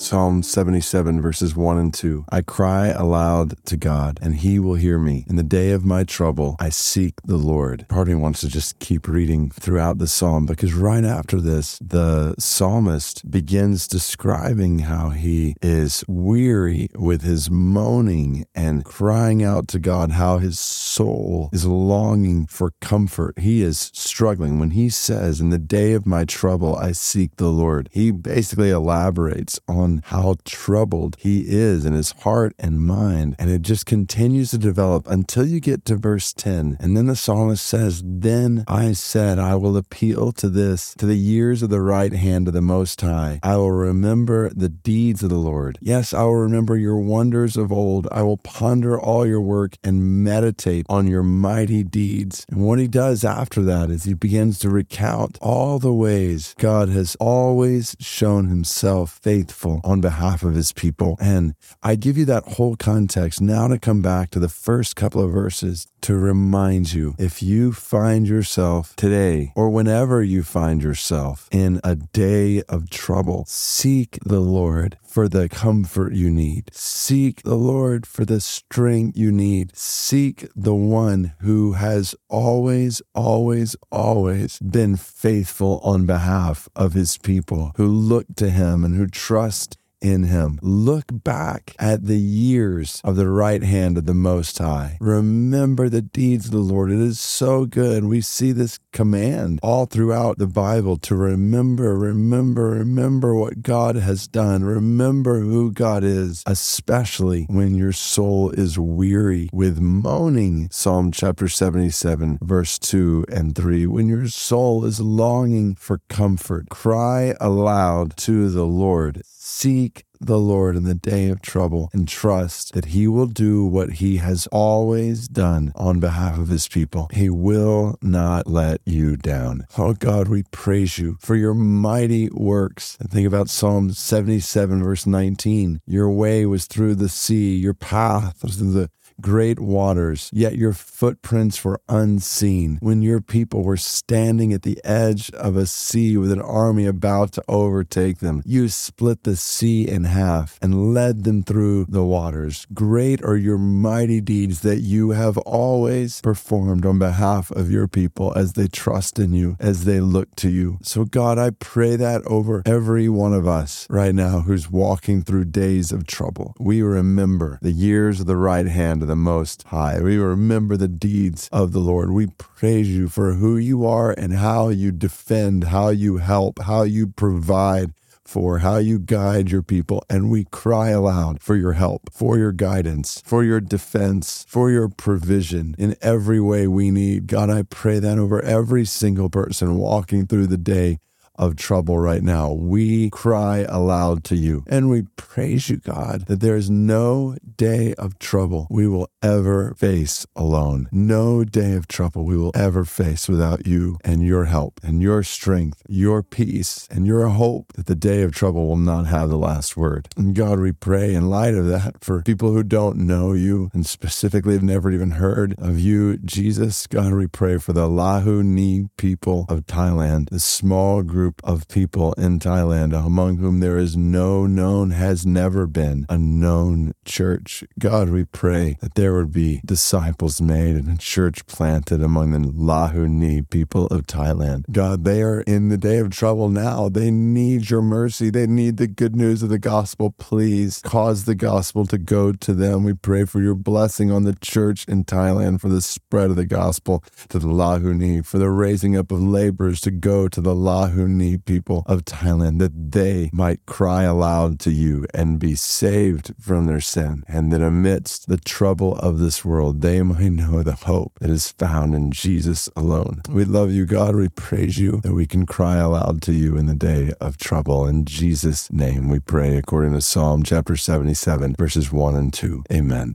Psalm 77, verses 1 and 2. I cry aloud to God, and he will hear me. In the day of my trouble, I seek the Lord. Part of me wants to just keep reading throughout the psalm because right after this, the psalmist begins describing how he is weary with his moaning and crying out to God, how his soul is longing for comfort. He is struggling. When he says, In the day of my trouble, I seek the Lord, he basically elaborates on on how troubled he is in his heart and mind. And it just continues to develop until you get to verse 10. And then the psalmist says, Then I said, I will appeal to this, to the years of the right hand of the Most High. I will remember the deeds of the Lord. Yes, I will remember your wonders of old. I will ponder all your work and meditate on your mighty deeds. And what he does after that is he begins to recount all the ways God has always shown himself faithful on behalf of his people. And I give you that whole context now to come back to the first couple of verses to remind you if you find yourself today or whenever you find yourself in a day of trouble, seek the Lord for the comfort you need. Seek the Lord for the strength you need. Seek the one who has always, always, always been faithful on behalf of his people, who look to him and who trust in him. Look back at the years of the right hand of the Most High. Remember the deeds of the Lord. It is so good. We see this command all throughout the Bible to remember, remember, remember what God has done. Remember who God is, especially when your soul is weary with moaning. Psalm chapter 77, verse 2 and 3. When your soul is longing for comfort, cry aloud to the Lord. Seek the Lord in the day of trouble and trust that He will do what He has always done on behalf of His people. He will not let you down. Oh God, we praise you for your mighty works. And think about Psalm 77, verse 19. Your way was through the sea, your path was through the great waters, yet your footprints were unseen. When your people were standing at the edge of a sea with an army about to overtake them, you split the sea in half and led them through the waters. Great are your mighty deeds that you have always performed on behalf of your people as they trust in you, as they look to you. So, God, I pray that over every one of us right now who's walking through days of trouble. We remember the years of the right hand the Most High. We remember the deeds of the Lord. We praise you for who you are and how you defend, how you help, how you provide for how you guide your people, and we cry aloud for your help, for your guidance, for your defense, for your provision in every way we need. God, I pray that over every single person walking through the day of trouble right now. We cry aloud to you and we praise you, God, that there is no day of trouble we will ever face alone. No day of trouble we will ever face without you and your help and your strength, your peace, and your hope that the day of trouble will not have the last word. And God, we pray in light of that for people who don't know you and specifically have never even heard of you, Jesus. God, we pray for the Lahu Ni people of Thailand, the small group group of people in Thailand among whom there is no known, has never been a known church. God, we pray that there would be disciples made and a church planted among the Lahuni people of Thailand. God, they are in the day of trouble now. They need your mercy. They need the good news of the gospel. Please cause the gospel to go to them. We pray for your blessing on the church in Thailand, for the spread of the gospel to the Lahuni, for the raising up of laborers to go to the Lahuni people of Thailand that they might cry aloud to you and be saved from their sin, and that amidst the trouble of this world, they might know the hope that is found in Jesus alone. We love you, God. We praise you that we can cry aloud to you in the day of trouble. In Jesus' name we pray, according to Psalm chapter 77, verses 1 and 2. Amen.